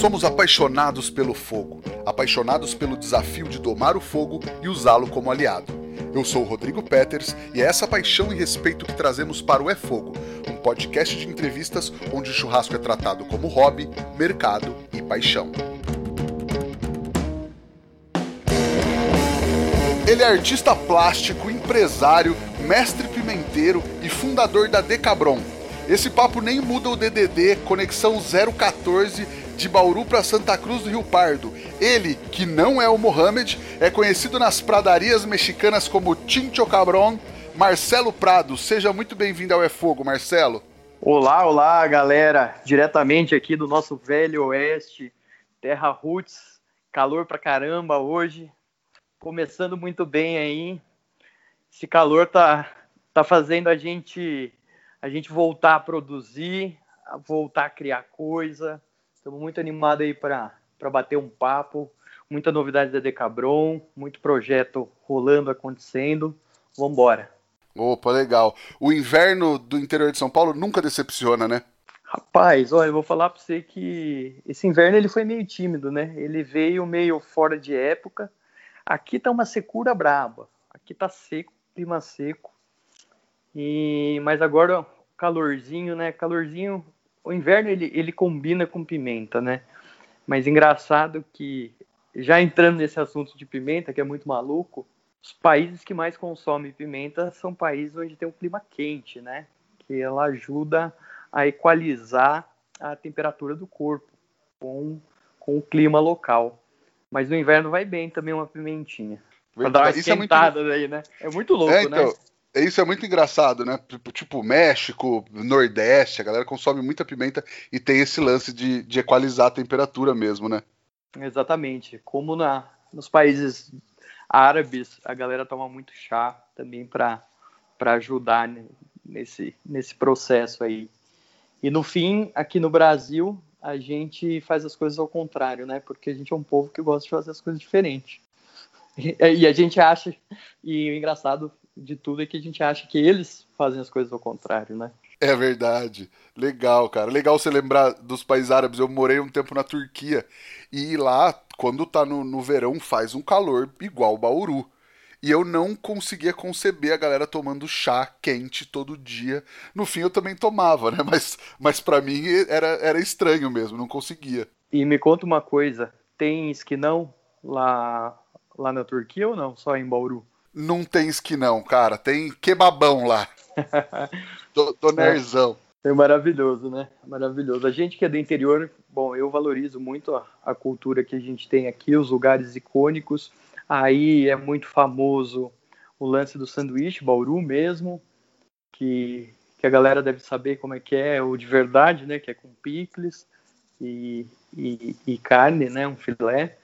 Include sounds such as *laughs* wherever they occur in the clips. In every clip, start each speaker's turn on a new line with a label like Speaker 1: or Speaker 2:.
Speaker 1: Somos apaixonados pelo fogo, apaixonados pelo desafio de domar o fogo e usá-lo como aliado. Eu sou o Rodrigo Peters e é essa paixão e respeito que trazemos para o É Fogo, um podcast de entrevistas onde o churrasco é tratado como hobby, mercado e paixão. Ele é artista plástico, empresário, mestre pimenteiro e fundador da Decabron. Esse papo nem muda o DDD, conexão 014 de Bauru para Santa Cruz do Rio Pardo. Ele, que não é o Mohamed, é conhecido nas pradarias mexicanas como Tincho Cabron. Marcelo Prado, seja muito bem-vindo ao É Fogo, Marcelo.
Speaker 2: Olá, olá, galera. Diretamente aqui do nosso velho oeste, terra roots, calor pra caramba hoje. Começando muito bem aí. Esse calor tá tá fazendo a gente a gente voltar a produzir, a voltar a criar coisa. Estamos muito animados aí para bater um papo. Muita novidade da Decabron, muito projeto rolando, acontecendo. Vamos embora.
Speaker 1: Opa, legal. O inverno do interior de São Paulo nunca decepciona, né?
Speaker 2: Rapaz, olha, eu vou falar para você que esse inverno ele foi meio tímido, né? Ele veio meio fora de época. Aqui tá uma secura braba. Aqui tá seco, clima seco. E mas agora calorzinho, né? Calorzinho o inverno ele, ele combina com pimenta, né? Mas engraçado que, já entrando nesse assunto de pimenta, que é muito maluco, os países que mais consomem pimenta são países onde tem um clima quente, né? Que ela ajuda a equalizar a temperatura do corpo com, com o clima local. Mas no inverno vai bem também uma pimentinha. Pra dar uma esquentada é muito... aí, né? É muito louco, é, então, né?
Speaker 1: Isso é muito engraçado, né? Tipo, tipo, México, Nordeste, a galera consome muita pimenta e tem esse lance de, de equalizar a temperatura mesmo, né?
Speaker 2: Exatamente. Como na, nos países árabes, a galera toma muito chá também para ajudar nesse, nesse processo aí. E no fim, aqui no Brasil, a gente faz as coisas ao contrário, né? Porque a gente é um povo que gosta de fazer as coisas diferentes. E, *laughs* e a gente acha, e o engraçado de tudo é que a gente acha que eles fazem as coisas ao contrário, né?
Speaker 1: É verdade. Legal, cara. Legal você lembrar dos países árabes. Eu morei um tempo na Turquia e lá, quando tá no, no verão, faz um calor igual Bauru. E eu não conseguia conceber a galera tomando chá quente todo dia. No fim eu também tomava, né? *laughs* Mas, mas para mim era, era estranho mesmo, não conseguia.
Speaker 2: E me conta uma coisa, tem esquinão lá, lá na Turquia ou não? Só em Bauru?
Speaker 1: Não tem esquinão, cara. Tem kebabão lá. *laughs* Donerzão.
Speaker 2: É, é maravilhoso, né? Maravilhoso. A gente que é do interior, bom, eu valorizo muito a, a cultura que a gente tem aqui, os lugares icônicos. Aí é muito famoso o lance do sanduíche, Bauru mesmo, que, que a galera deve saber como é que é, o de verdade, né? Que é com picles e, e, e carne, né? Um filé.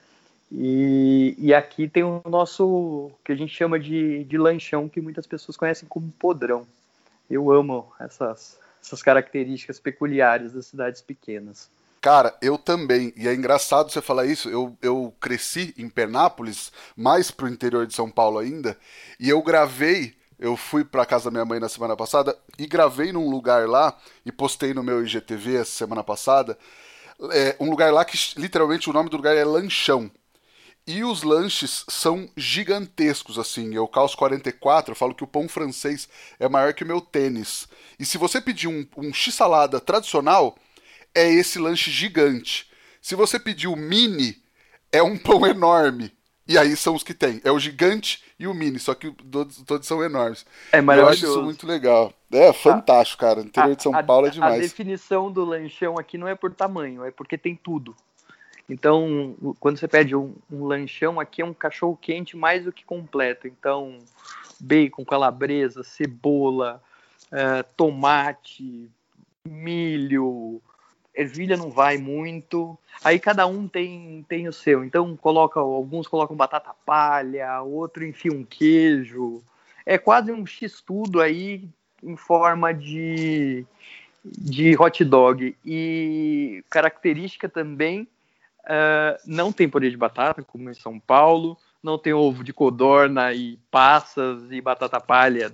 Speaker 2: E, e aqui tem o nosso, que a gente chama de, de lanchão, que muitas pessoas conhecem como podrão. Eu amo essas, essas características peculiares das cidades pequenas.
Speaker 1: Cara, eu também. E é engraçado você falar isso. Eu, eu cresci em Pernápolis, mais pro interior de São Paulo ainda, e eu gravei. Eu fui pra casa da minha mãe na semana passada e gravei num lugar lá e postei no meu IGTV essa semana passada. É, um lugar lá que literalmente o nome do lugar é Lanchão. E os lanches são gigantescos, assim. Eu calço 44, eu falo que o pão francês é maior que o meu tênis. E se você pedir um, um x-salada tradicional, é esse lanche gigante. Se você pedir o mini, é um pão enorme. E aí são os que tem. É o gigante e o mini, só que todos, são enormes.
Speaker 2: É maravilhoso.
Speaker 1: Eu acho isso muito legal. É fantástico, cara. O interior a, de São Paulo é demais.
Speaker 2: A definição do lanchão aqui não é por tamanho, é porque tem tudo. Então, quando você pede um, um lanchão, aqui é um cachorro quente mais do que completo. Então, bacon, calabresa, cebola, é, tomate, milho, ervilha não vai muito. Aí cada um tem, tem o seu. Então coloca, alguns colocam batata palha, outro enfia um queijo. É quase um x-tudo aí em forma de, de hot dog. E característica também Uh, não tem purê de batata, como em São Paulo. Não tem ovo de codorna e passas e batata palha,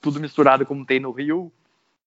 Speaker 2: tudo misturado como tem no Rio.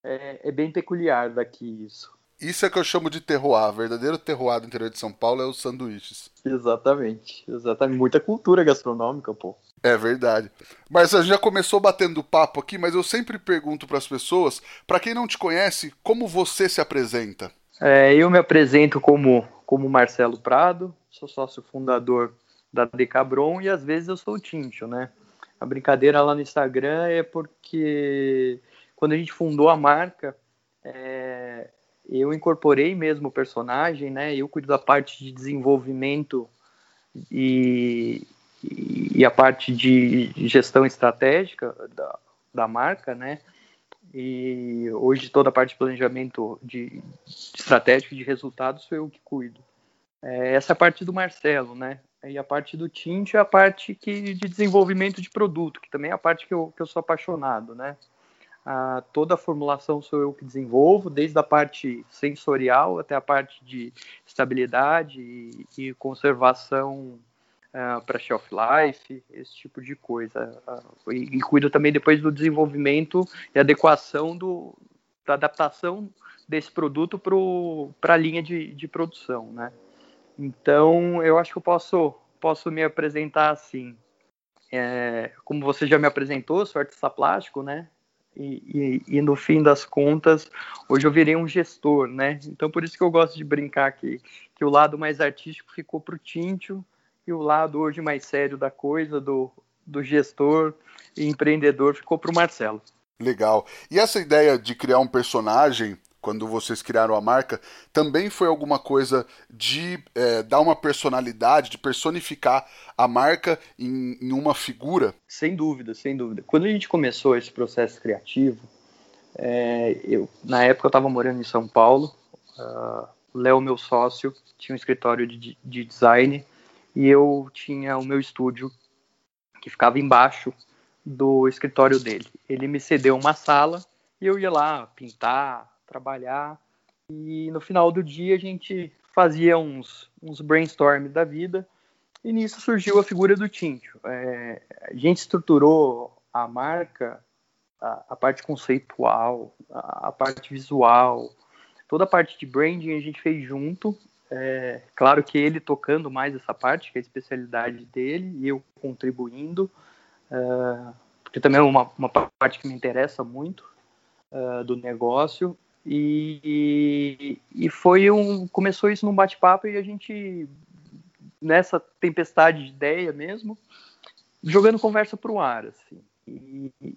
Speaker 2: É, é bem peculiar daqui isso.
Speaker 1: Isso é que eu chamo de terroir. Verdadeiro terroir do interior de São Paulo é os sanduíches.
Speaker 2: Exatamente, exatamente. Muita cultura gastronômica, pô.
Speaker 1: É verdade. Mas a gente já começou batendo papo aqui, mas eu sempre pergunto para as pessoas, para quem não te conhece, como você se apresenta?
Speaker 2: É, eu me apresento como, como Marcelo Prado, sou sócio fundador da Decabron e às vezes eu sou o Tincho, né? A brincadeira lá no Instagram é porque quando a gente fundou a marca, é, eu incorporei mesmo o personagem, né? Eu cuido da parte de desenvolvimento e, e a parte de gestão estratégica da, da marca, né? E hoje toda a parte de planejamento de, estratégico de resultados sou eu que cuido. É, essa é a parte do Marcelo, né? E a parte do Tint é a parte que, de desenvolvimento de produto, que também é a parte que eu, que eu sou apaixonado, né? Ah, toda a formulação sou eu que desenvolvo, desde a parte sensorial até a parte de estabilidade e, e conservação ah, para shelf life, esse tipo de coisa. Ah, e, e, cuido também depois do desenvolvimento e adequação do, da adaptação desse produto para a linha de, de produção, né? Então, eu acho que eu posso, posso me apresentar assim. É, como você já me apresentou, sou artista plástico, né? E, e, e, no fim das contas, hoje eu virei um gestor, né? Então, por isso que eu gosto de brincar aqui, que o lado mais artístico ficou para o Tintio e o lado hoje mais sério da coisa, do, do gestor e empreendedor, ficou para o Marcelo.
Speaker 1: Legal. E essa ideia de criar um personagem quando vocês criaram a marca, também foi alguma coisa de é, dar uma personalidade, de personificar a marca em, em, uma figura?
Speaker 2: Sem dúvida, sem dúvida. Quando a gente começou esse processo criativo, é, eu, na época eu estava morando em São Paulo, uh, Léo, meu sócio, tinha um escritório de, de design e eu tinha o meu estúdio que ficava embaixo do escritório dele. Ele me cedeu uma sala e eu ia lá pintar, trabalhar. E no final do dia a gente fazia uns, uns brainstorm da vida. E nisso surgiu a figura do Tintio. É, a gente estruturou a marca, a, a parte conceitual, a, a, parte visual, toda a parte de branding a gente fez junto. É, claro que ele tocando mais essa parte, que é a especialidade dele, e eu contribuindo, é, porque também é uma, uma parte que me interessa muito é, do negócio. E, e foi um. Começou isso num bate-papo e a gente, nessa tempestade de ideia mesmo, jogando conversa para o ar. Assim.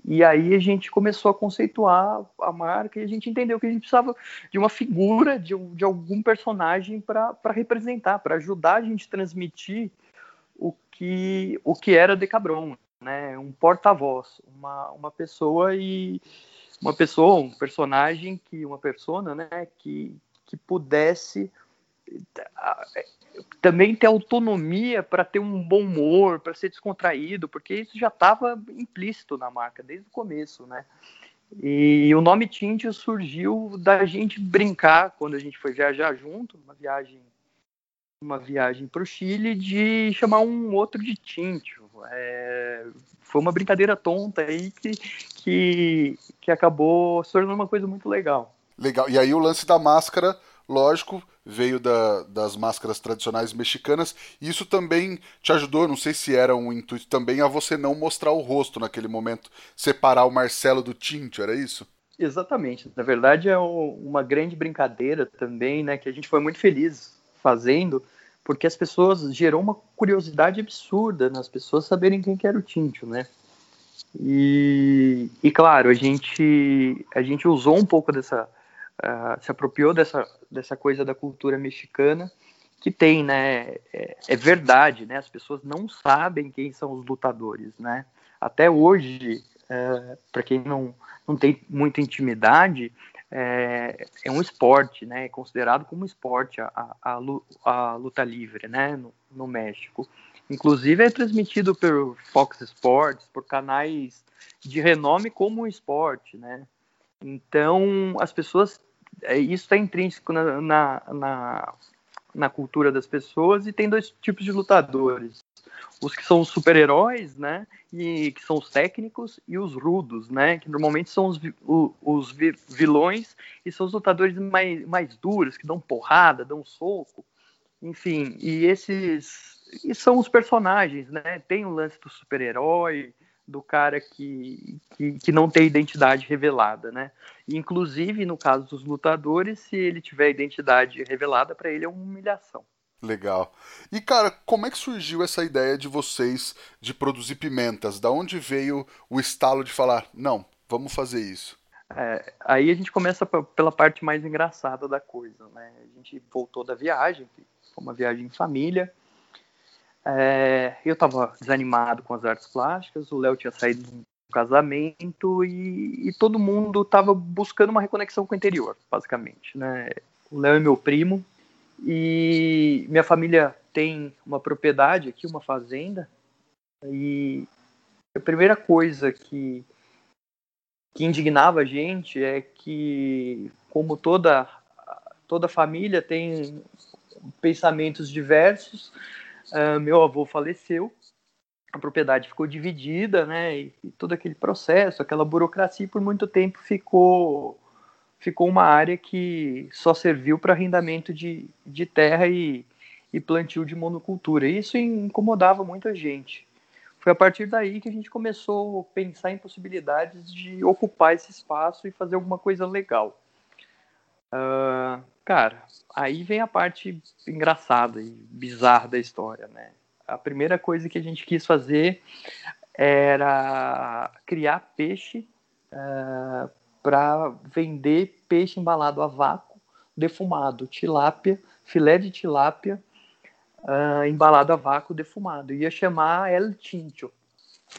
Speaker 2: E, aí a gente começou a conceituar a marca e a gente entendeu que a gente precisava de uma figura, de, de algum personagem para representar, para ajudar a gente a transmitir o que, o que era Decabron, né? um porta-voz, uma, uma pessoa e uma pessoa, um personagem que uma persona, né, que que pudesse também ter autonomia para ter um bom humor, para ser descontraído, porque isso já estava implícito na marca desde o começo, né? E o nome Tintio surgiu da gente brincar quando a gente foi viajar junto, uma viagem uma viagem para o Chile de chamar um outro de Tintio. É, foi uma brincadeira tonta aí que, que, que acabou se tornando uma coisa muito legal.
Speaker 1: Legal. E aí o lance da máscara, lógico, veio da, das máscaras tradicionais mexicanas. E isso também te ajudou, não sei se era um intuito também, a você não mostrar o rosto naquele momento, separar o Marcelo do Tintio, era isso?
Speaker 2: Exatamente. Na verdade, é uma grande brincadeira também, né? Que a gente foi muito feliz fazendo, porque as pessoas gerou uma curiosidade absurda nas pessoas saberem quem que era o Tintio, né? E, e claro, a gente a gente usou um pouco dessa uh, se apropriou dessa dessa coisa da cultura mexicana que tem, né? É, é verdade, né? As pessoas não sabem quem são os lutadores, né? Até hoje, uh, para quem não não tem muita intimidade, é, é um esporte, né? É considerado como esporte a, a, a luta livre, né? No, no, México. Inclusive é transmitido pelo Fox Sports, por canais de renome como esporte, né? Então as pessoas, é, isso está intrínseco na, na, na, na cultura das pessoas e tem dois tipos de lutadores. os que são os super-heróis, né? E que são os técnicos e os rudos, né? Que normalmente são os, os vilões e são os lutadores mais, mais duros, que dão porrada, dão soco. Enfim, e esses e são os personagens, né? Tem o lance do super-herói, do cara que, que, que, não tem identidade revelada, né? Inclusive, no caso dos lutadores, se ele tiver identidade revelada, para ele é uma humilhação.
Speaker 1: Legal. E, cara, como é que surgiu essa ideia de vocês de produzir pimentas? Da onde veio o estalo de falar, não, vamos fazer isso?
Speaker 2: É, aí a gente começa pela parte mais engraçada da coisa, né? A gente voltou da viagem, foi uma viagem em família, é, eu estava desanimado com as artes plásticas, o Léo tinha saído do casamento e, e todo mundo estava buscando uma reconexão com o interior, basicamente. Né? O Léo é meu primo e minha família tem uma propriedade aqui, uma fazenda, e a primeira coisa que, que indignava a gente é que, como toda, toda família tem pensamentos diversos, Uh, meu avô faleceu, a propriedade ficou dividida, né? E, e, todo aquele processo, aquela burocracia, por muito tempo ficou ficou uma área que só serviu para arrendamento de, de terra e, e plantio de monocultura. E isso incomodava muita gente. Foi a partir daí que a gente começou a pensar em possibilidades de ocupar esse espaço e fazer alguma coisa legal. Uh, cara, aí vem a parte engraçada e bizarra da história, né? A primeira coisa que a gente quis fazer era criar peixe uh, ah, para vender peixe embalado a vácuo, defumado, tilápia, filé de tilápia uh, embalado a vácuo, defumado. Ia chamar El Tinto.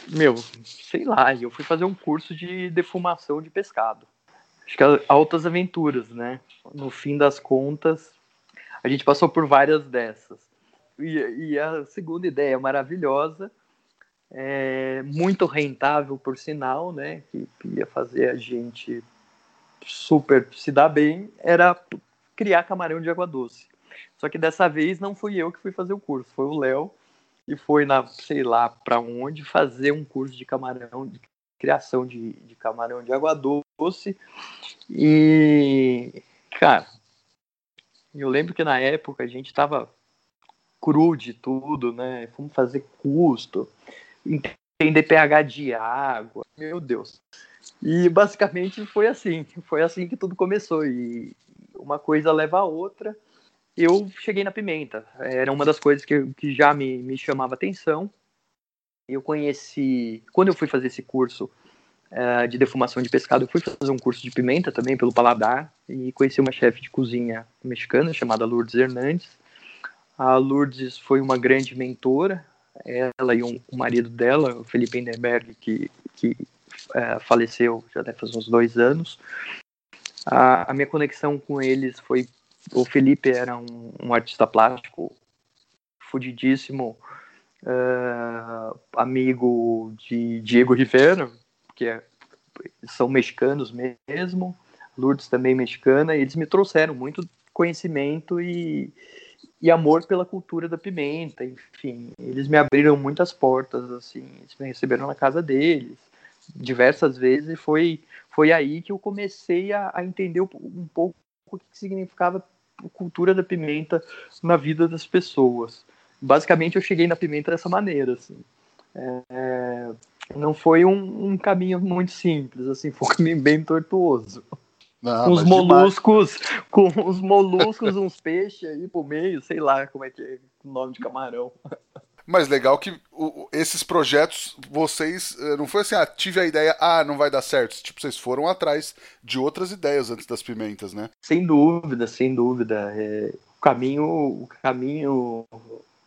Speaker 2: Meu, sei lá, eu fui fazer um curso de defumação de pescado acho que é altas aventuras, né? No fim das contas, a gente passou por várias dessas. E, e a segunda ideia maravilhosa, é, muito rentável por sinal, né? Que ia fazer a gente super se dar bem, era criar camarão de água doce. Só que dessa vez não fui eu que fui fazer o curso, foi o Léo e foi na, sei lá, para onde fazer um curso de camarão, de criação de, de camarão de água doce. E, cara, eu lembro que na época a gente tava cru de tudo, né? Fomos fazer custo, entender pH de água, meu Deus. E basicamente foi assim, foi assim que tudo começou. E uma coisa leva a outra. Eu cheguei na pimenta, era uma das coisas que, que já me, me chamava atenção. Eu conheci, quando eu fui fazer esse curso uh, de defumação de pescado, eu fui fazer um curso de pimenta também pelo paladar e conheci uma chefe de cozinha mexicana chamada Lourdes Hernandes. A Lourdes foi uma grande mentora, ela e um, o marido dela, o Felipe Endenberg, que, que uh, faleceu já deve fazer uns dois anos. A, a minha conexão com eles foi o Felipe era um, um artista plástico fudidíssimo, uh, amigo de Diego Rivera, que é, são mexicanos mesmo, Lourdes também mexicana, e eles me trouxeram muito conhecimento e, e amor pela cultura da pimenta, enfim, eles me abriram muitas portas, assim, eles me receberam na casa deles diversas vezes e foi, foi aí que eu comecei a, a entender um pouco o que significava a cultura da pimenta na vida das pessoas. Basicamente, eu cheguei na pimenta dessa maneira, assim. É, não foi um, um, caminho muito simples, assim, *laughs* foi um caminho bem tortuoso. Não, com os moluscos, demais. com os moluscos, uns peixes aí pro meio, sei lá como é que é o nome de camarão.
Speaker 1: Mas legal que o, esses projetos, vocês. Eh, não foi assim, ah, tive a ideia, ah, não vai dar certo. Tipo, vocês foram atrás de outras ideias antes das pimentas, né?
Speaker 2: Sem dúvida, sem dúvida. É, o caminho, o caminho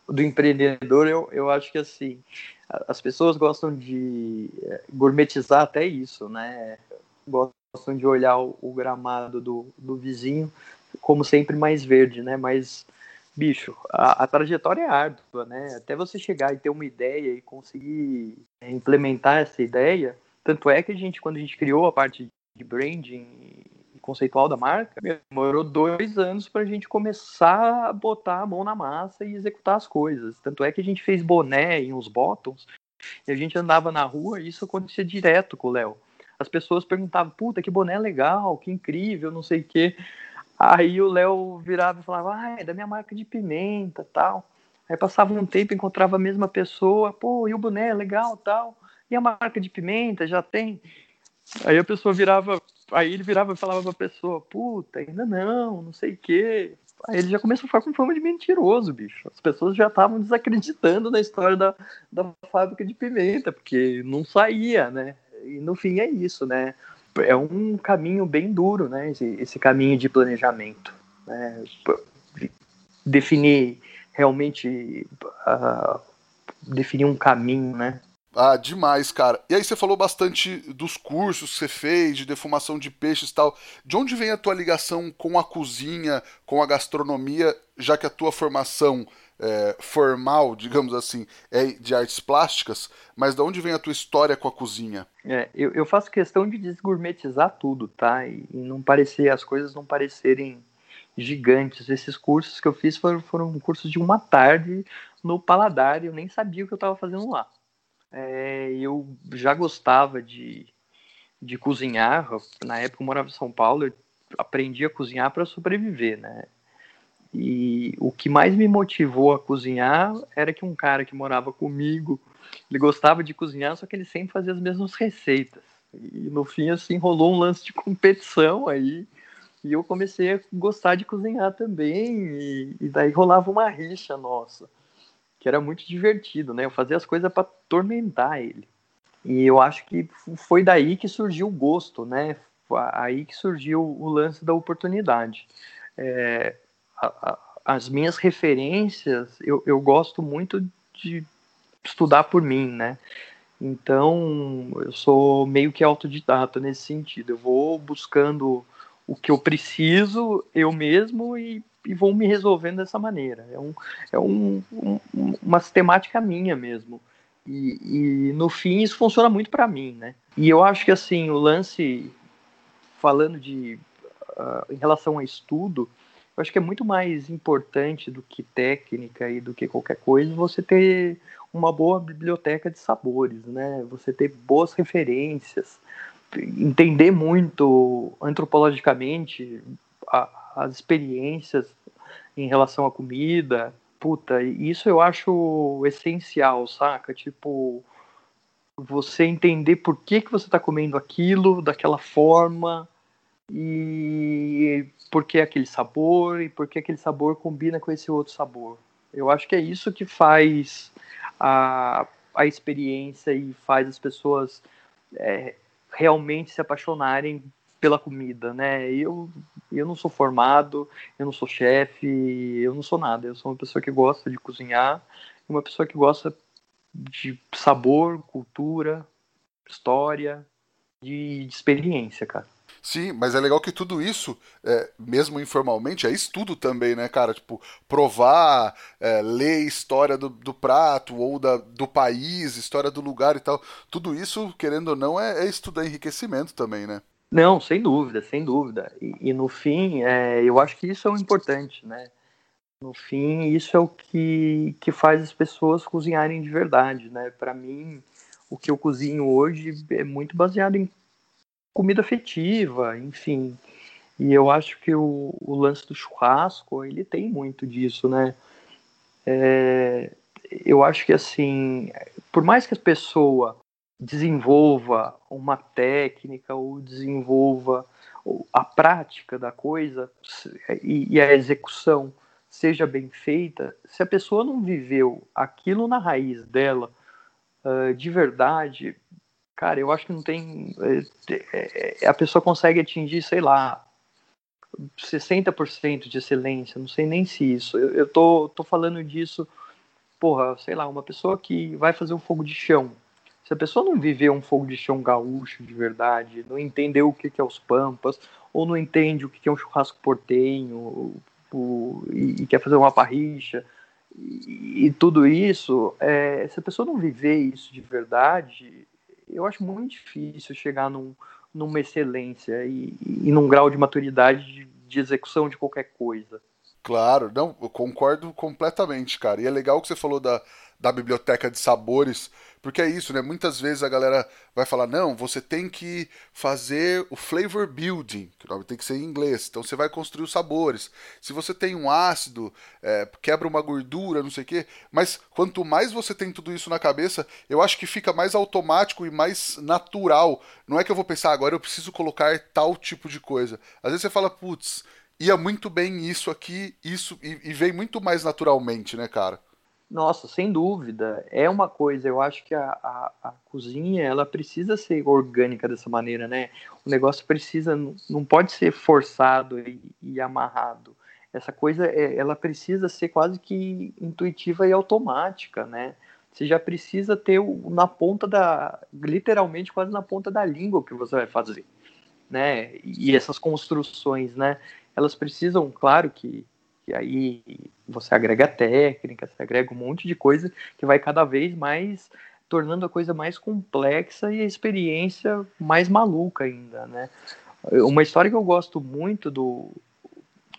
Speaker 2: do empreendedor, eu, eu acho que assim, as pessoas gostam de é, gourmetizar até isso, né? Gostam de olhar o, gramado do, do vizinho como sempre mais verde, né? Mas, bicho, a, a, trajetória é árdua, né? Até você chegar e ter uma ideia e conseguir é, implementar essa ideia. Tanto é que a gente, quando a gente criou a parte de branding conceitual da marca, demorou dois anos para a gente começar a botar a mão na massa e executar as coisas. Tanto é que a gente fez boné e uns bottoms e a gente andava na rua e isso acontecia direto com o Léo. As pessoas perguntavam, puta, que boné legal, que incrível, não sei o quê. Aí o Léo virava e falava, ah, é da minha marca de pimenta tal. Aí passava um tempo, encontrava a mesma pessoa, pô, e o boné, legal tal. E a marca de pimenta já tem. Aí a pessoa virava, aí ele virava e falava pra pessoa, puta, ainda não, não sei o quê. Aí ele já começou a ficar com fama de mentiroso, bicho. As pessoas já estavam desacreditando na história da, da fábrica de pimenta, porque não saía, né? E no fim é isso, né? É um caminho bem duro, né? Esse, esse caminho de planejamento. Né? Definir realmente uh, definir um caminho, né?
Speaker 1: Ah, demais, cara. E aí você falou bastante dos cursos que você fez, de defumação de peixes e tal. De onde vem a tua ligação com a cozinha, com a gastronomia, já que a tua formação é, formal, digamos assim, é de artes plásticas, mas de onde vem a tua história com a cozinha?
Speaker 2: É, eu, eu faço questão de desgourmetizar tudo, tá? E, e não parecer, as coisas não parecerem gigantes. Esses cursos que eu fiz foram, foram cursos de uma tarde no paladar, e eu nem sabia o que eu estava fazendo lá é, eu já gostava de, de cozinhar. Na época eu morava em São Paulo, eu aprendi a cozinhar para sobreviver, né? E o que mais me motivou a cozinhar era que um cara que morava comigo, ele gostava de cozinhar, só que ele sempre fazia as mesmas receitas. E no fim, assim, rolou um lance de competição aí. E eu comecei a gostar de cozinhar também. E, e daí rolava uma rixa nossa que era muito divertido, né? Eu fazia as coisas para atormentar ele. E eu acho que foi daí que surgiu o gosto, né? Aí que surgiu o lance da oportunidade. É, a, a, as minhas referências, eu, eu gosto muito de estudar por mim, né? Então, eu sou meio que autodidata nesse sentido. Eu vou buscando o que eu preciso eu mesmo e e vão me resolvendo dessa maneira. É, um, é um, um, uma sistemática minha mesmo. E, e, no fim isso funciona muito para mim, né? E eu acho que assim o lance falando de uh, em relação a estudo, eu acho que é muito mais importante do que técnica e do que qualquer coisa você ter uma boa biblioteca de sabores, né? Você ter boas referências, entender muito antropologicamente a, as experiências em relação à comida. Puta, isso eu acho essencial, saca? Tipo, você entender por que, que você está comendo aquilo daquela forma e por que aquele sabor e por que aquele sabor combina com esse outro sabor. Eu acho que é isso que faz a, a experiência e faz as pessoas é, realmente se apaixonarem pela comida, né? Eu, eu não sou formado, eu não sou chefe, eu não sou nada. Eu sou uma pessoa que gosta de cozinhar, uma pessoa que gosta de sabor, cultura, história, de, de experiência, cara.
Speaker 1: Sim, mas é legal que tudo isso, é, mesmo informalmente, é estudo também, né, cara? Tipo, provar, é, ler história do, do prato ou da, do país, história do lugar e tal. Tudo isso, querendo ou não, é, é estudar enriquecimento também, né?
Speaker 2: Não, sem dúvida, sem dúvida. E, e no fim, é, eu acho que isso é o importante, né? No fim, isso é o que, que faz as pessoas cozinharem de verdade, né? Para mim, o que eu cozinho hoje é muito baseado em comida afetiva, enfim. E eu acho que o, o lance do churrasco, ele tem muito disso, né? É, eu acho que, assim, por mais que a pessoa desenvolva uma técnica ou desenvolva a prática da coisa e, a execução seja bem feita, se a pessoa não viveu aquilo na raiz dela uh, de verdade, cara, eu acho que não tem. É, é, a pessoa consegue atingir, sei lá, 60% de excelência, não sei nem se isso. Eu, eu tô, tô falando disso, porra, sei lá, uma pessoa que vai fazer um fogo de chão se a pessoa não viveu um fogo de chão gaúcho de verdade, não entendeu o que, é os pampas, ou não entende o que, é um churrasco portenho, e, e, quer fazer uma parricha, e, e tudo isso, é, se a pessoa não viver isso de verdade, eu acho muito difícil chegar num, numa excelência e, e num grau de maturidade de, de execução de qualquer coisa.
Speaker 1: Claro, não, eu concordo completamente, cara. E é legal que você falou da, da biblioteca de sabores, porque é isso, né? Muitas vezes a galera vai falar: não, você tem que fazer o flavor building, que o nome tem que ser em inglês. Então você vai construir os sabores. Se você tem um ácido, é, quebra uma gordura, não sei o quê. Mas quanto mais você tem tudo isso na cabeça, eu acho que fica mais automático e mais natural. Não é que eu vou pensar, agora eu preciso colocar tal tipo de coisa. Às vezes você fala, putz, ia muito bem isso aqui, isso, e, e vem muito mais naturalmente, né, cara?
Speaker 2: Nossa, sem dúvida. É uma coisa, eu acho que a, a, a, cozinha, ela precisa ser orgânica dessa maneira, né? O negócio precisa, não pode ser forçado e, e amarrado. Essa coisa, é, ela precisa ser quase que intuitiva e automática, né? Você já precisa ter o, na ponta da, literalmente quase na ponta da língua o que você vai fazer, né? E essas construções, né? Elas precisam, claro que e aí você agrega técnica, você agrega um monte de coisa que vai cada vez mais tornando a coisa mais complexa e a experiência mais maluca ainda, né? Uma história que eu gosto muito do,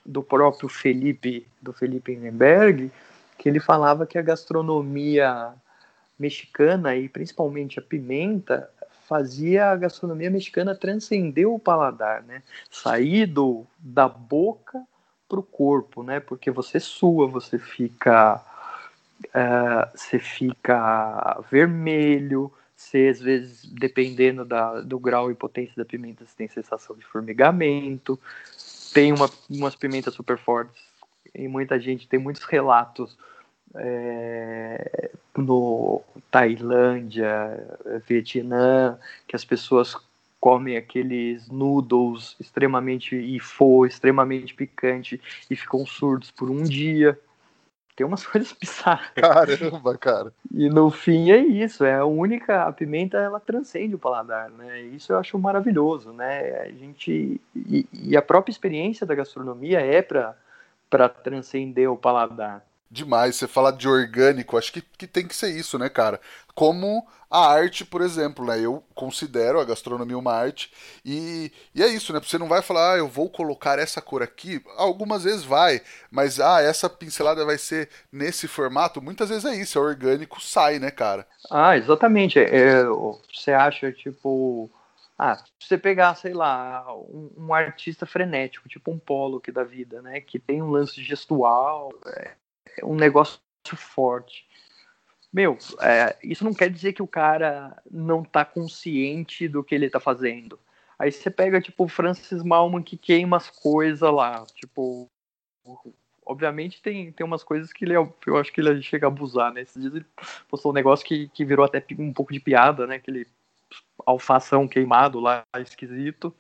Speaker 2: do próprio Felipe, do Felipe Hindenberg, que ele falava que a gastronomia mexicana e principalmente a pimenta fazia a gastronomia mexicana transcender o paladar, né? Sair do, da boca para o corpo, né? Porque você sua, você fica, uh, você fica vermelho, você às vezes, dependendo da, do grau e potência da pimenta, você tem sensação de formigamento. Tem uma, umas pimentas super fortes e muita gente tem muitos relatos é, no Tailândia, Vietnã, que as pessoas comem aqueles noodles extremamente e fo, extremamente picante e ficam surdos por um dia. Tem umas *laughs* coisas bizarras.
Speaker 1: Caramba, cara.
Speaker 2: E no fim é isso, é a única a pimenta ela transcende o paladar, né? Isso eu acho maravilhoso, né? A gente e, e a própria experiência da gastronomia é para para transcender o paladar
Speaker 1: demais. Você fala de orgânico, acho que, que tem que ser isso, né, cara? Como a arte, por exemplo, né? Eu considero a gastronomia uma arte e, e é isso, né? Você não vai falar, ah, eu vou colocar essa cor aqui. Algumas vezes vai, mas ah, essa pincelada vai ser nesse formato. Muitas vezes é isso, é orgânico, sai, né, cara?
Speaker 2: Ah, exatamente. É, é você acha, tipo. Ah, se você pegar, sei lá, um, um, artista frenético, tipo um Pollock da vida, né? Que tem um lance gestual, é, um negócio forte. Meu, é, isso não quer dizer que o cara não tá consciente do que ele tá fazendo. Aí você pega, tipo, o Francis Malman que queima as coisas lá. Tipo, obviamente tem, tem umas coisas que ele, eu acho que ele chega a abusar, né? Esses dias ele postou um negócio que, que virou até um pouco de piada, né? Aquele alfação queimado lá, esquisito.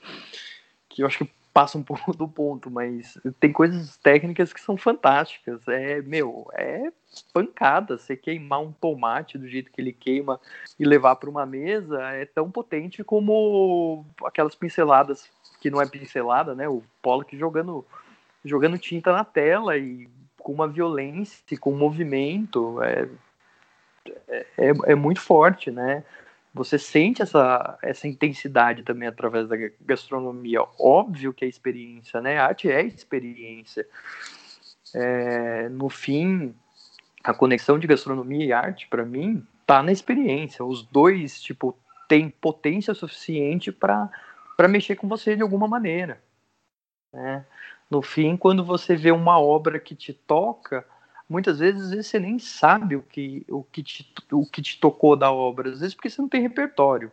Speaker 2: Que eu acho que passa um *laughs* pouco do ponto, mas tem coisas técnicas que são fantásticas. É, meu, é pancada. Você queimar um tomate do jeito que ele queima e levar para uma mesa é tão potente como aquelas pinceladas que não é pincelada, né? O Pollock jogando jogando tinta na tela e com uma violência, com um movimento, é, é, é muito forte, né? Você sente essa, essa intensidade também através da gastronomia. Óbvio que é experiência, né? A arte é experiência. É, no fim, a conexão de gastronomia e arte, para mim, tá na experiência. Os dois, tipo, têm potência suficiente para mexer com você de alguma maneira. Né? No fim, quando você vê uma obra que te toca, muitas vezes, às vezes você nem sabe o que, o, que te, o que te tocou da obra, às vezes porque você não tem repertório.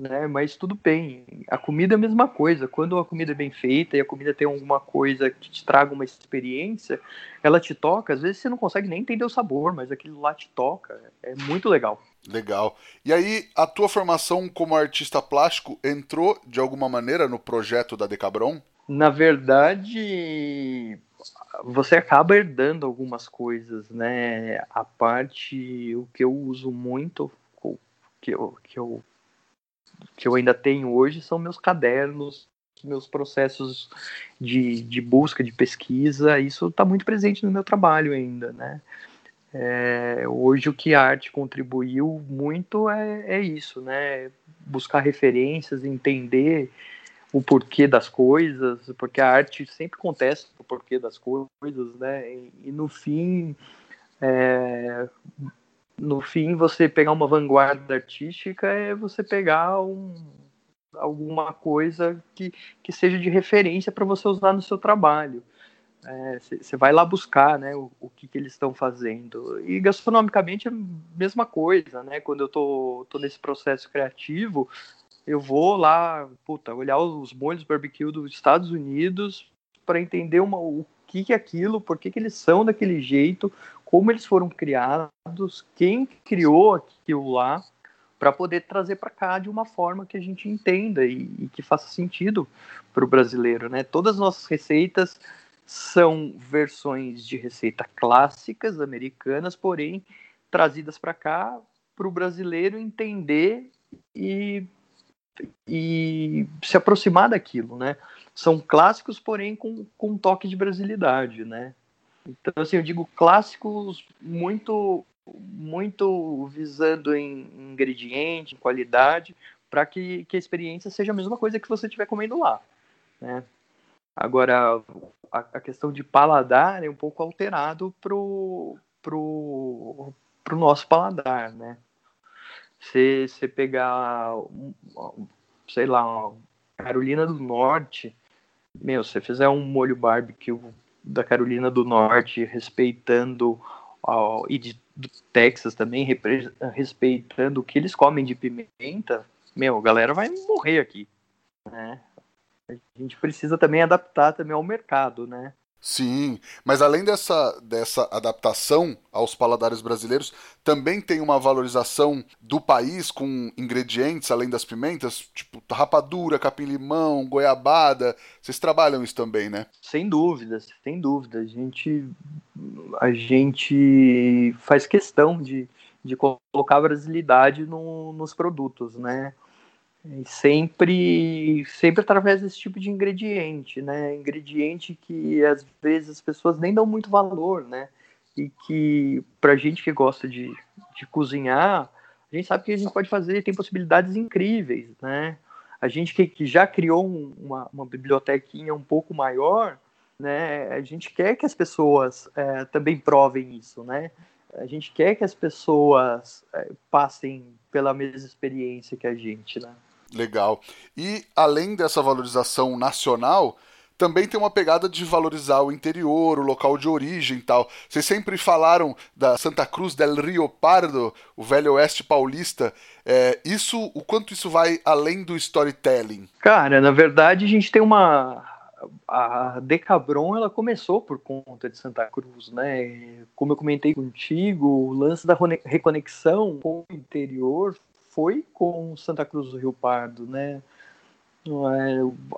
Speaker 2: Né? Mas tudo bem. A comida é a mesma coisa. Quando a comida é bem feita e a comida tem alguma coisa que te traga uma experiência, ela te toca. Às vezes você não consegue nem entender o sabor, mas aquilo lá te toca. É muito legal.
Speaker 1: Legal. E aí, a tua formação como artista plástico entrou de alguma maneira no projeto da Decabron?
Speaker 2: Na verdade, você acaba herdando algumas coisas, né? A parte, o que eu uso muito, que eu, que eu, que eu ainda tenho hoje, são meus cadernos, meus processos de, de busca, de pesquisa, isso está muito presente no meu trabalho ainda, né? É, hoje o que a arte contribuiu muito é, é isso, né? Buscar referências, entender o porquê das coisas, porque a arte sempre contesta o porquê das coisas, né? E, e no fim, é, no fim, você pegar uma vanguarda artística é você pegar um, alguma coisa que, que seja de referência para você usar no seu trabalho. Você é, vai lá buscar né, o, o que, que eles estão fazendo. E gastronomicamente é a mesma coisa, né? Quando eu tô, tô nesse processo criativo, eu vou lá, puta, olhar os molhos barbecue dos Estados Unidos para entender uma, o que, que é aquilo, por que, que eles são daquele jeito, como eles foram criados, quem criou aquilo lá, para poder trazer para cá de uma forma que a gente entenda e, e que faça sentido para o brasileiro, né? Todas as nossas receitas são versões de receita clássicas americanas, porém trazidas para cá para o brasileiro entender e e se aproximar daquilo, né? São clássicos, porém com, com um toque de brasilidade, né? Então, assim, eu digo clássicos muito muito visando em ingrediente, em qualidade, para que, que a experiência seja a mesma coisa que você estiver comendo lá, né? Agora, a, a, questão de paladar é um pouco alterado pro, pro, pro nosso paladar, né? Você, você pegar, sei lá, Carolina do Norte, meu, se você fizer um molho barbecue da Carolina do Norte, respeitando ó, e de, do Texas também, respeitando o que eles comem de pimenta, meu, a galera vai morrer aqui, né? A gente precisa também adaptar também ao mercado, né?
Speaker 1: Sim, mas além dessa, dessa adaptação aos paladares brasileiros, também tem uma valorização do país com ingredientes além das pimentas, tipo rapadura, capim-limão, goiabada. Vocês trabalham isso também, né?
Speaker 2: Sem dúvida, sem dúvida. A gente, a gente faz questão de, de colocar a brasilidade no, nos produtos, né? E sempre, sempre através desse tipo de ingrediente, né? Ingrediente que às vezes as pessoas nem dão muito valor, né? E que pra gente que gosta de, de cozinhar, a gente sabe que a gente pode fazer, tem possibilidades incríveis, né? A gente que, que já criou um, uma, uma bibliotequinha um pouco maior, né? A gente quer que as pessoas é, também provem isso, né? A gente quer que as pessoas é, passem pela mesma experiência que a gente, né?
Speaker 1: Legal. E além dessa valorização nacional, também tem uma pegada de valorizar o interior, o local de origem e tal. Vocês sempre falaram da Santa Cruz del Rio Pardo, o velho oeste paulista. É, isso, o quanto isso vai além do storytelling?
Speaker 2: Cara, na verdade a gente tem uma a Decabron ela começou por conta de Santa Cruz, né? Como eu comentei contigo, o lance da reconexão com o interior foi com Santa Cruz do Rio Pardo, né? É,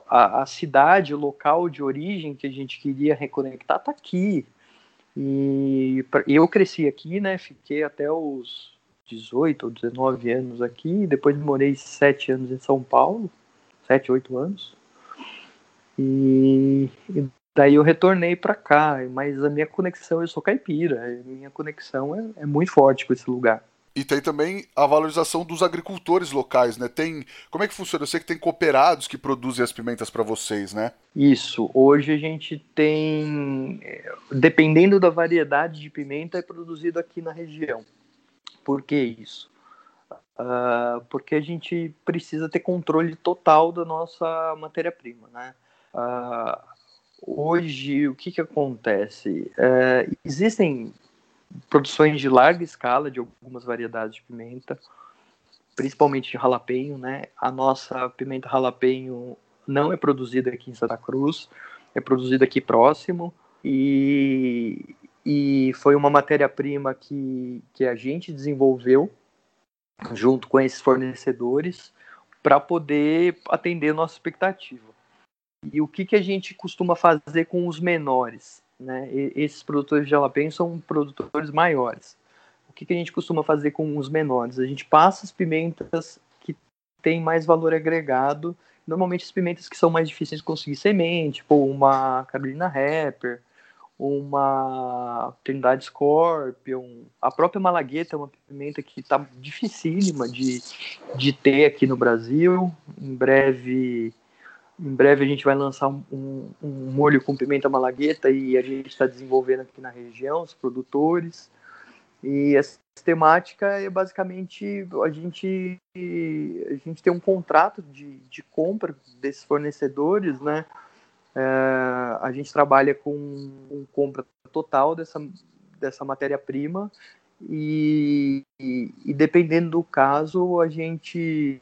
Speaker 2: a, a, cidade, o local de origem que a gente queria reconectar está aqui. E eu cresci aqui, né? Fiquei até os 18 ou 19 anos aqui, depois morei 7 anos em São Paulo, 7, 8 anos. E, e daí eu retornei para cá, mas a minha conexão, eu sou caipira, minha conexão é, é muito forte com esse lugar.
Speaker 1: E tem também a valorização dos agricultores locais, né? Tem, como é que funciona? Eu sei que tem cooperados que produzem as pimentas para vocês, né?
Speaker 2: Isso. Hoje a gente tem, dependendo da variedade de pimenta, é produzido aqui na região. Por que isso? Uh, porque a gente precisa ter controle total da nossa matéria-prima, né? Uh, hoje, o que, que acontece? Uh, existem produções de larga escala de algumas variedades de pimenta, principalmente de jalapeño, né? A nossa pimenta jalapeño não é produzida aqui em Santa Cruz, é produzida aqui próximo e, e foi uma matéria-prima que, que a gente desenvolveu junto com esses fornecedores para poder atender a nossa expectativa. E o que, que a gente costuma fazer com os menores? Né? E, esses produtores de jalapeno são produtores maiores. O que, que a gente costuma fazer com os menores? A gente passa as pimentas que têm mais valor agregado, normalmente as pimentas que são mais difíceis de conseguir semente, tipo uma Carolina Rapper, uma Trindade Scorpion, a própria Malagueta é uma pimenta que está dificílima de, de ter aqui no Brasil. Em breve, em breve a gente vai lançar um, um, molho com pimenta malagueta e a gente está desenvolvendo aqui na região, os produtores. E essa temática é basicamente a gente a gente tem um contrato de, de compra desses fornecedores, né? É, a gente trabalha com, um compra total dessa, dessa matéria-prima e, e, e, dependendo do caso a gente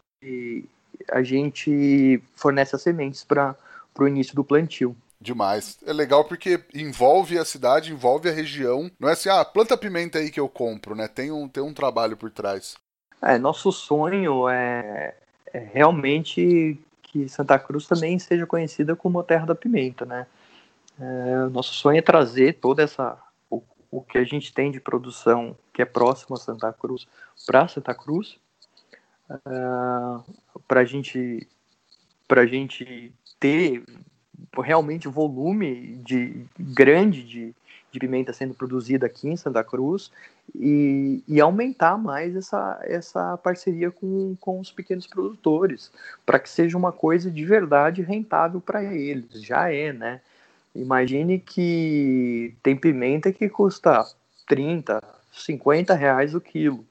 Speaker 2: a gente fornece as sementes para o início do plantio.
Speaker 1: Demais. É legal porque envolve a cidade, envolve a região. Não é assim, ah, planta pimenta aí que eu compro, né? Tem um, tem um trabalho por trás.
Speaker 2: É, nosso sonho é, é realmente que Santa Cruz também seja conhecida como Terra da Pimenta, né? É, nosso sonho é trazer toda essa o, o que a gente tem de produção que é próximo a Santa Cruz para Santa Cruz, é, para a gente para gente ter realmente volume de grande de, de pimenta sendo produzida aqui em Santa Cruz e, e aumentar mais essa, essa parceria com, com os pequenos produtores, para que seja uma coisa de verdade rentável para eles. Já é, né? Imagine que tem pimenta que custa 30, 50 reais o quilo.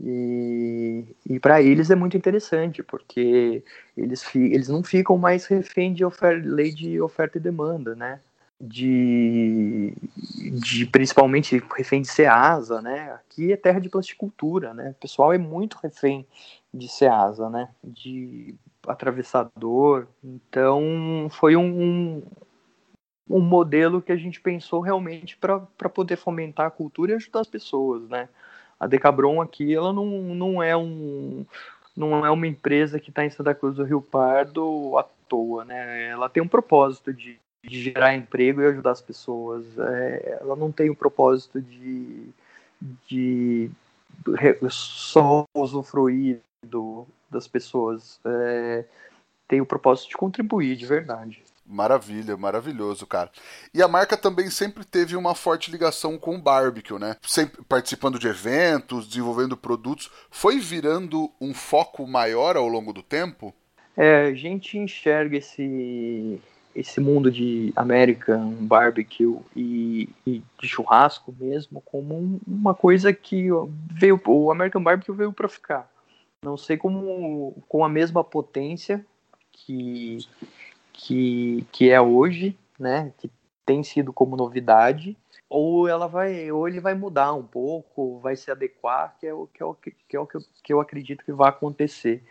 Speaker 2: E, e para eles é muito interessante, porque eles, eles não ficam mais refém de oferta, lei de oferta e demanda, né? De, de principalmente refém de Ceasa, né? Aqui é terra de plasticultura, né? O pessoal é muito refém de Ceasa, né? De atravessador. Então foi um, um modelo que a gente pensou realmente para poder fomentar a cultura e ajudar as pessoas, né? A Decabron aqui, ela não, não é um não é uma empresa que está em Santa Cruz do Rio Pardo à toa, né? Ela tem um propósito de, de gerar emprego e ajudar as pessoas. É, ela não tem o propósito de, de só usufruir do, das pessoas. É, tem o propósito de contribuir de verdade.
Speaker 1: Maravilha, maravilhoso, cara. E a marca também sempre teve uma forte ligação com o barbecue, né? Sempre participando de eventos, desenvolvendo produtos. Foi virando um foco maior ao longo do tempo?
Speaker 2: É, a gente enxerga esse, esse mundo de American barbecue e, e de churrasco mesmo como um, uma coisa que veio, o American barbecue veio para ficar. Não sei como com a mesma potência que que, que é hoje, né, que tem sido como novidade, ou ela vai, ou ele vai mudar um pouco, vai se adequar, que é o que, é o, que, é o que, eu, que eu acredito que vai acontecer.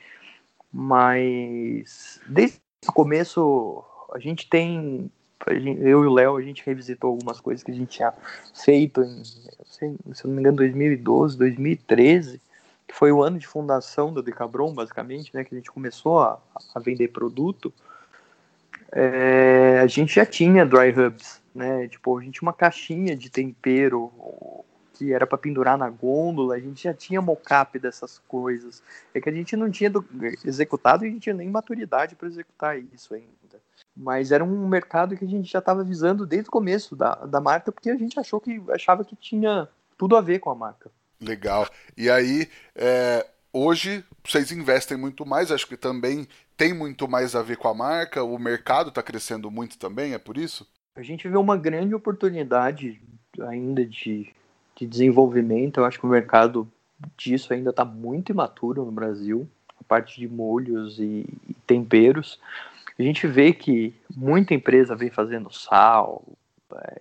Speaker 2: Mas desde o começo a gente tem eu e o Léo, a gente revisitou algumas coisas que a gente tinha feito em, se eu não me engano, 2012, 2013, que foi o ano de fundação da Decabron, basicamente, né, que a gente começou a, a vender produto é, a gente já tinha dry hubs, né? Tipo, a gente tinha uma caixinha de tempero que era para pendurar na gôndola, a gente já tinha mocap dessas coisas. É que a gente não tinha do, executado e a gente tinha nem maturidade para executar isso ainda. Mas era um mercado que a gente já estava visando desde o começo da, da marca, porque a gente achou que achava que tinha tudo a ver com a marca.
Speaker 1: Legal. E aí, é, hoje vocês investem muito mais, acho que também tem muito mais a ver com a marca, o mercado está crescendo muito também, é por isso?
Speaker 2: A gente vê uma grande oportunidade ainda de, de desenvolvimento, eu acho que o mercado disso ainda está muito imaturo no Brasil, a parte de molhos e, e temperos. A gente vê que muita empresa vem fazendo sal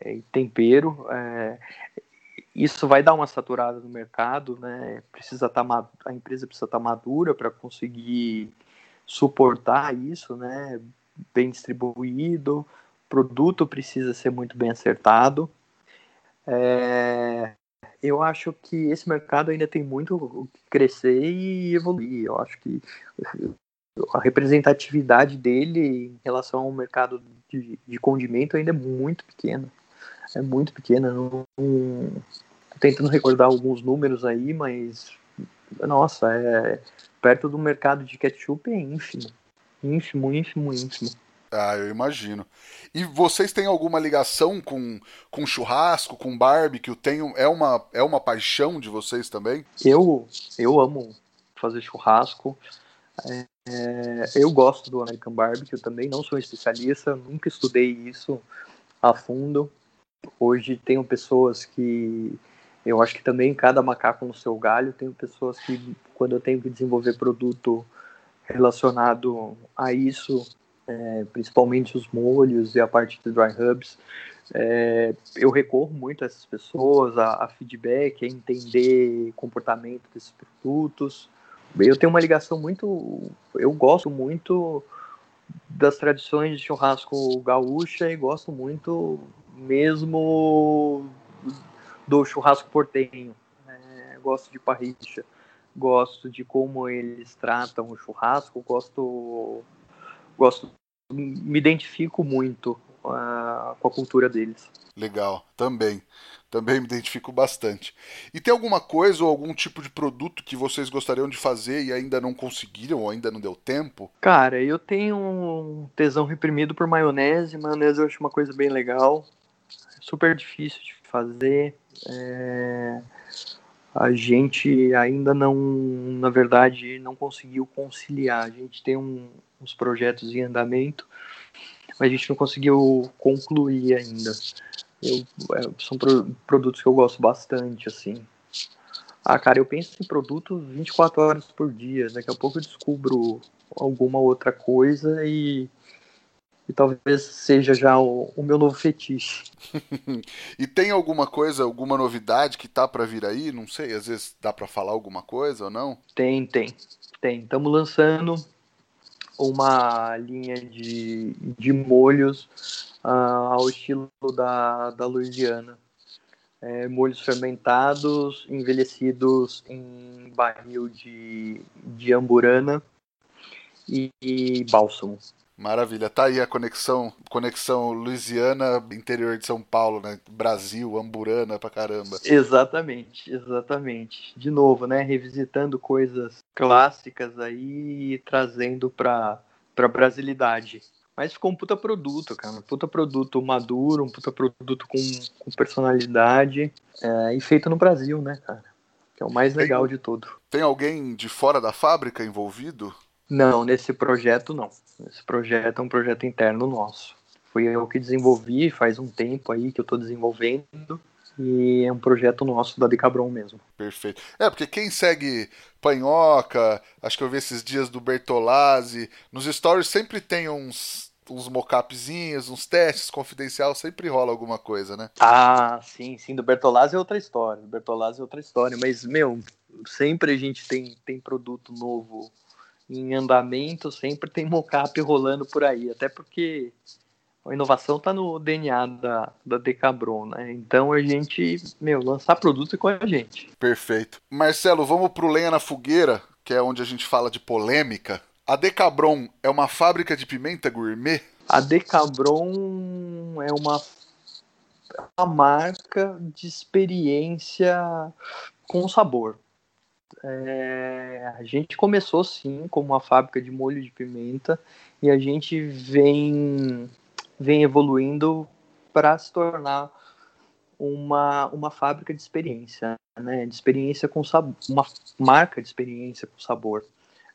Speaker 2: é, tempero, é, isso vai dar uma saturada no mercado, né? Precisa tá, a empresa precisa estar tá madura para conseguir suportar isso, né? Bem distribuído, o produto precisa ser muito bem acertado. É, eu acho que esse mercado ainda tem muito o que crescer e evoluir. Eu acho que a representatividade dele em relação ao mercado de, de condimento ainda é muito pequena. É muito pequena. Não, tentando recordar alguns números aí, mas nossa, é perto do mercado de ketchup é ínfimo. Ínfimo, ínfimo, ínfimo.
Speaker 1: Ah, eu imagino. E vocês têm alguma ligação com, com churrasco, com barbecue? Tem, é, uma, é uma paixão de vocês também?
Speaker 2: Eu, eu amo fazer churrasco. É, é, eu gosto do American Barbecue também, não sou especialista, nunca estudei isso a fundo. Hoje tenho pessoas que eu acho que também cada macaco no seu galho. Tenho pessoas que, quando eu tenho que desenvolver produto relacionado a isso, é, principalmente os molhos e a parte de dry hubs, é, eu recorro muito a essas pessoas, a, a feedback, a entender comportamento desses produtos. Eu tenho uma ligação muito, eu gosto muito das tradições de churrasco gaúcha e gosto muito mesmo do churrasco portenho. É, gosto de parricha, gosto de como eles tratam o churrasco, gosto, gosto, me identifico muito uh, com a cultura deles.
Speaker 1: Legal, também. Também me identifico bastante. E tem alguma coisa ou algum tipo de produto que vocês gostariam de fazer e ainda não conseguiram ou ainda não deu tempo?
Speaker 2: Cara, eu tenho um tesão reprimido por maionese. Maionese eu acho uma coisa bem legal. Super difícil de fazer. É... A gente ainda não, na verdade, não conseguiu conciliar. A gente tem um, uns projetos em andamento, mas a gente não conseguiu concluir ainda. Eu, é, são pro, produtos que eu gosto bastante, assim. Ah, cara, eu penso em produto 24 horas por dia. Daqui a pouco eu descubro alguma outra coisa e e talvez seja já o, o meu novo fetiche. *laughs*
Speaker 1: e tem alguma coisa, alguma novidade que tá para vir aí? Não sei, às vezes dá para falar alguma coisa ou não?
Speaker 2: Tem, tem, tem. Estamos lançando uma linha de, de molhos uh, ao estilo da, da Louisiana. É, molhos fermentados, envelhecidos em barril de, de amburana e, e bálsamo.
Speaker 1: Maravilha. Tá aí a conexão, conexão Louisiana, interior de São Paulo, né? Brasil, Amburana pra caramba.
Speaker 2: Exatamente, exatamente. De novo, né? Revisitando coisas clássicas aí e trazendo pra, pra brasilidade. Mas ficou um puta produto, cara. Um puta produto maduro, um puta produto com, com personalidade. É, e feito no Brasil, né, cara? Que é o mais legal
Speaker 1: tem,
Speaker 2: de tudo.
Speaker 1: Tem alguém de fora da fábrica envolvido?
Speaker 2: Não, nesse projeto não. Esse projeto é um projeto interno nosso. Fui eu que desenvolvi, faz um tempo aí que eu estou desenvolvendo. E é um projeto nosso da Decabron mesmo.
Speaker 1: Perfeito. É, porque quem segue Panhoca, acho que eu vi esses dias do Bertolazzi, nos stories sempre tem uns, uns mockupzinhos, uns testes confidencial, sempre rola alguma coisa, né?
Speaker 2: Ah, sim, sim. Do Bertolazzi é outra história. Do Bertolazzi é outra história. Mas, meu, sempre a gente tem, tem produto novo em andamento, sempre tem mocap rolando por aí, até porque a inovação está no DNA da, da Decabron, né? Então a gente, meu, lançar produto é com a gente.
Speaker 1: Perfeito. Marcelo, vamos pro Lenha na Fogueira, que é onde a gente fala de polêmica. A Decabron é uma fábrica de pimenta gourmet?
Speaker 2: A Decabron é uma, uma marca de experiência com sabor. É, a gente começou sim como uma fábrica de molho de pimenta e a gente vem, vem evoluindo para se tornar uma, uma fábrica de experiência, né? De experiência com sabor, uma marca de experiência com sabor.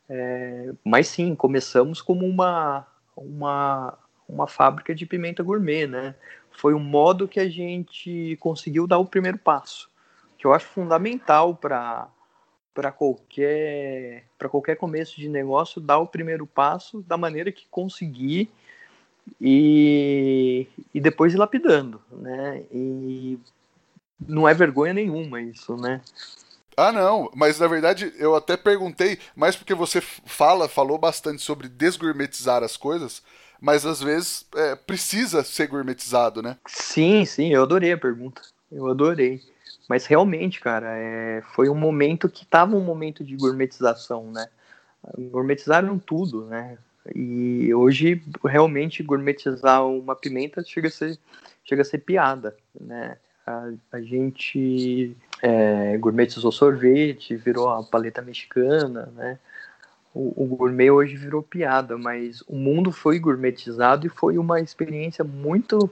Speaker 2: É, mas sim, começamos como uma, uma, uma fábrica de pimenta gourmet, né? Foi um modo que a gente conseguiu dar o primeiro passo, que eu acho fundamental para para qualquer para qualquer começo de negócio dar o primeiro passo da maneira que conseguir e, e depois ir lapidando, né? E não é vergonha nenhuma isso, né?
Speaker 1: Ah, não, mas na verdade eu até perguntei, mas porque você fala, falou bastante sobre desgourmetizar as coisas, mas às vezes é, precisa ser gourmetizado, né?
Speaker 2: Sim, sim, eu adorei a pergunta. Eu adorei. Mas realmente, cara, é, foi um momento que tava um momento de gourmetização, né? Gourmetizaram tudo, né? E hoje, realmente, gourmetizar uma pimenta chega a ser, chega a ser piada, né? A, a gente é, gourmetizou sorvete, virou a paleta mexicana, né? o, o, gourmet hoje virou piada, mas o mundo foi gourmetizado e foi uma experiência muito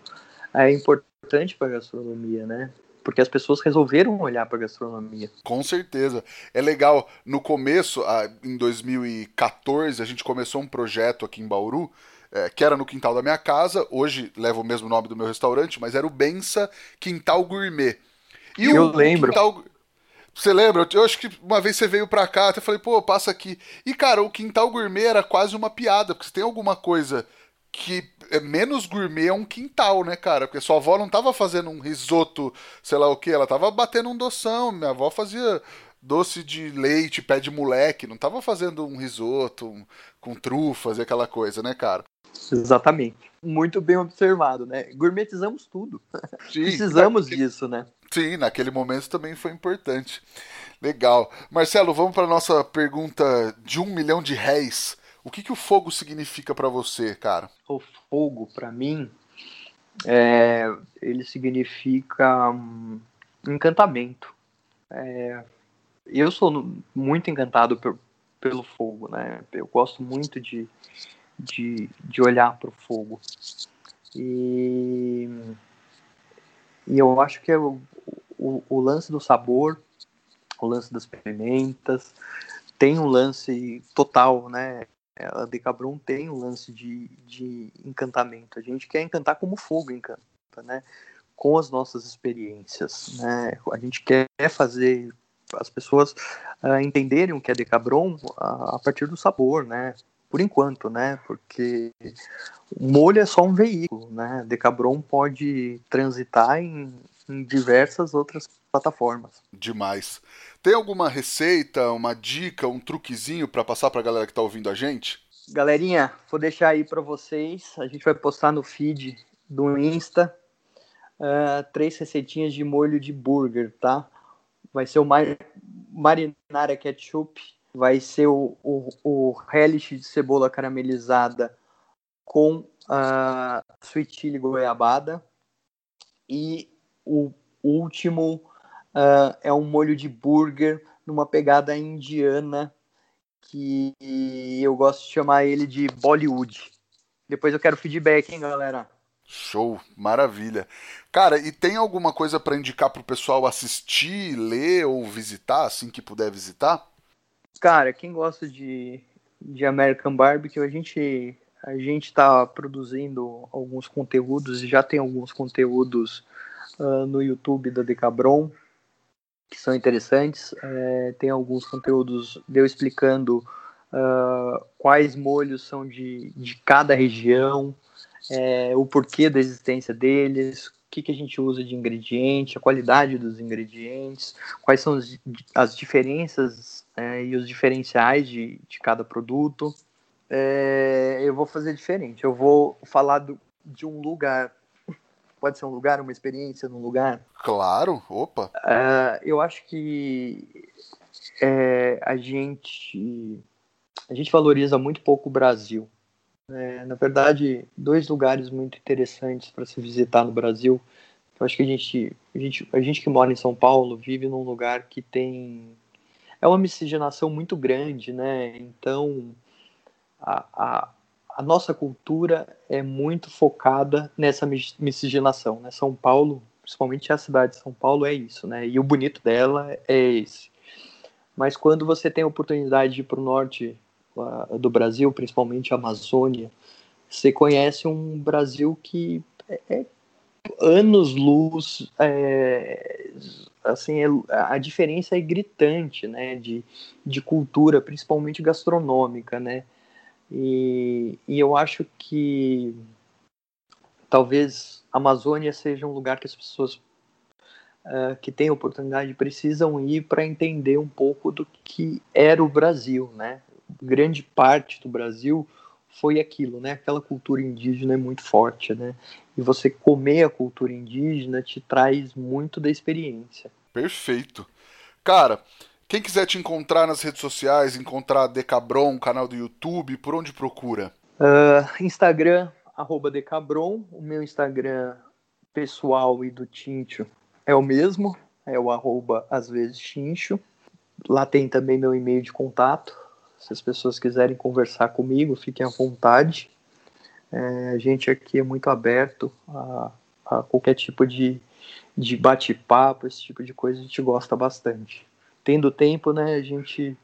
Speaker 2: é, importante para a gastronomia, né? Porque as pessoas resolveram olhar para a gastronomia.
Speaker 1: Com certeza. É legal. No começo, em 2014, a gente começou um projeto aqui em Bauru, é, que era no quintal da minha casa. Hoje leva o mesmo nome do meu restaurante, mas era o Bença Quintal Gourmet.
Speaker 2: E eu o, lembro. Quintal,
Speaker 1: você lembra? Eu acho que uma vez você veio pra cá, até falei, pô, passa aqui. E, cara, o quintal gourmet era quase uma piada, porque se tem alguma coisa que é menos gourmet é um quintal, né, cara? Porque sua avó não tava fazendo um risoto, sei lá o que, ela tava batendo um doção. Minha avó fazia doce de leite, pé de moleque, não tava fazendo um risoto um, com trufas e aquela coisa, né, cara?
Speaker 2: Exatamente. Muito bem observado, né? Gourmetizamos tudo. Sim, *laughs* Precisamos disso, né?
Speaker 1: Sim, naquele momento também foi importante. Legal. Marcelo, vamos para nossa pergunta de um milhão de réis. O que, que o fogo significa para você, cara?
Speaker 2: O fogo, para mim, é, ele significa um, encantamento. É, eu sou muito encantado pelo fogo, né? Eu gosto muito de, de, de olhar para o fogo. E, e eu acho que é o, o, o lance do sabor, o lance das pimentas, tem um lance total, né? A Decabrum tem um lance de, de encantamento. A gente quer encantar como fogo encanta, né? Com as nossas experiências, né? A gente quer fazer as pessoas uh, entenderem o que é Decabron a, a partir do sabor, né? Por enquanto, né? Porque o molho é só um veículo, né? Decabron pode transitar em, em diversas outras plataformas.
Speaker 1: Demais. Tem alguma receita, uma dica, um truquezinho para passar para a galera que está ouvindo a gente?
Speaker 2: Galerinha, vou deixar aí para vocês. A gente vai postar no feed do Insta uh, três receitinhas de molho de burger, tá? Vai ser o mar marinara ketchup, vai ser o, o, o relish de cebola caramelizada com uh, sweet chili goiabada e o último uh, é um molho de burger numa pegada indiana que eu gosto de chamar ele de Bollywood. Depois eu quero feedback, hein, galera?
Speaker 1: Show, maravilha. Cara, e tem alguma coisa para indicar pro pessoal assistir, ler ou visitar, assim que puder visitar?
Speaker 2: Cara, quem gosta de, de American Barbecue, a gente a gente está produzindo alguns conteúdos e já tem alguns conteúdos uh, no YouTube da Decabron que são interessantes. É, tem alguns conteúdos eu explicando uh, quais molhos são de, de cada região, é, o porquê da existência deles, o que, que a gente usa de ingrediente, a qualidade dos ingredientes, quais são as, as diferenças é, e os diferenciais de, de cada produto. É, eu vou fazer diferente. Eu vou falar do, de um lugar pode ser um lugar, uma experiência num lugar?
Speaker 1: Claro, opa.
Speaker 2: Uh, eu acho que é, a gente a gente valoriza muito pouco o Brasil. É, na verdade, dois lugares muito interessantes para se visitar no Brasil. Eu acho que a gente, a gente, a gente que mora em São Paulo vive num lugar que tem é uma miscigenação muito grande, né? Então a, a, a nossa cultura é muito focada nessa miscigenação, né? São Paulo, principalmente a cidade de São Paulo, é isso, né? E o bonito dela é esse. Mas quando você tem a oportunidade de ir para o norte do Brasil, principalmente a Amazônia, você conhece um Brasil que é, é anos luz, é, assim, é, a diferença é gritante, né? De, de cultura, principalmente gastronômica, né? E, e eu acho que talvez a Amazônia seja um lugar que as pessoas uh, que têm oportunidade precisam ir para entender um pouco do que era o Brasil, né? Grande parte do Brasil foi aquilo, né? Aquela cultura indígena é muito forte, né? E você comer a cultura indígena te traz muito da experiência.
Speaker 1: Perfeito. Cara, quem quiser te encontrar nas redes sociais, encontrar Decabron, canal do YouTube, por onde procura?
Speaker 2: Uh, Instagram, arroba Decabron. O meu Instagram pessoal e do Tincho é o mesmo, é o arroba às vezes Tincho. Lá tem também meu e-mail de contato, Se as pessoas quiserem conversar comigo, fiquem à vontade. É, a gente aqui é muito aberto a, a qualquer tipo de, de bate-papo, esse tipo de coisa, a gente gosta bastante. Tendo tempo, né, a gente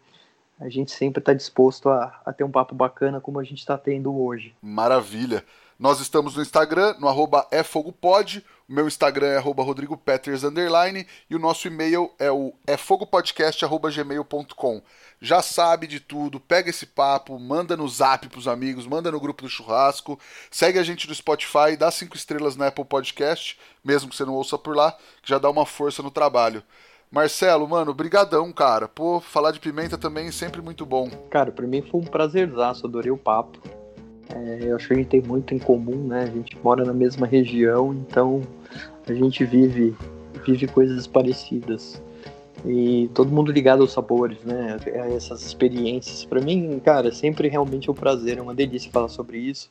Speaker 2: a gente sempre está disposto a, a, ter um papo bacana como a gente está tendo hoje.
Speaker 1: Maravilha. Nós estamos no Instagram, no arroba efogopod, o meu Instagram é arroba rodrigopeters, underline, e o nosso e-mail é o efogopodcast.gmail.com. Já sabe de tudo, pega esse papo, manda no zap pros amigos, manda no grupo do churrasco, segue a gente no Spotify, dá cinco estrelas na Apple Podcast, mesmo que você não ouça por lá, que já dá uma força no trabalho. Marcelo, mano, brigadão, cara. Pô, falar de pimenta também é sempre muito bom.
Speaker 2: Cara, pra mim foi um prazerzaço, adorei o papo. É, eu acho que a gente tem muito em comum, né? A gente mora na mesma região, então a gente vive, vive coisas parecidas. E todo mundo ligado aos sabores, né? A essas experiências. Para mim, cara, sempre realmente é um prazer, é uma delícia falar sobre isso.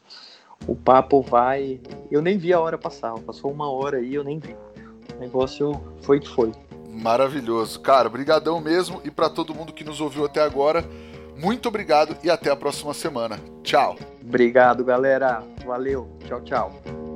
Speaker 2: O papo vai. Eu nem vi a hora passar, passou uma hora aí, eu nem vi. O negócio foi que foi.
Speaker 1: Maravilhoso. Cara, brigadão mesmo e para todo mundo que nos ouviu até agora, muito obrigado e até a próxima semana. Tchau.
Speaker 2: Obrigado, galera. Valeu. Tchau, tchau.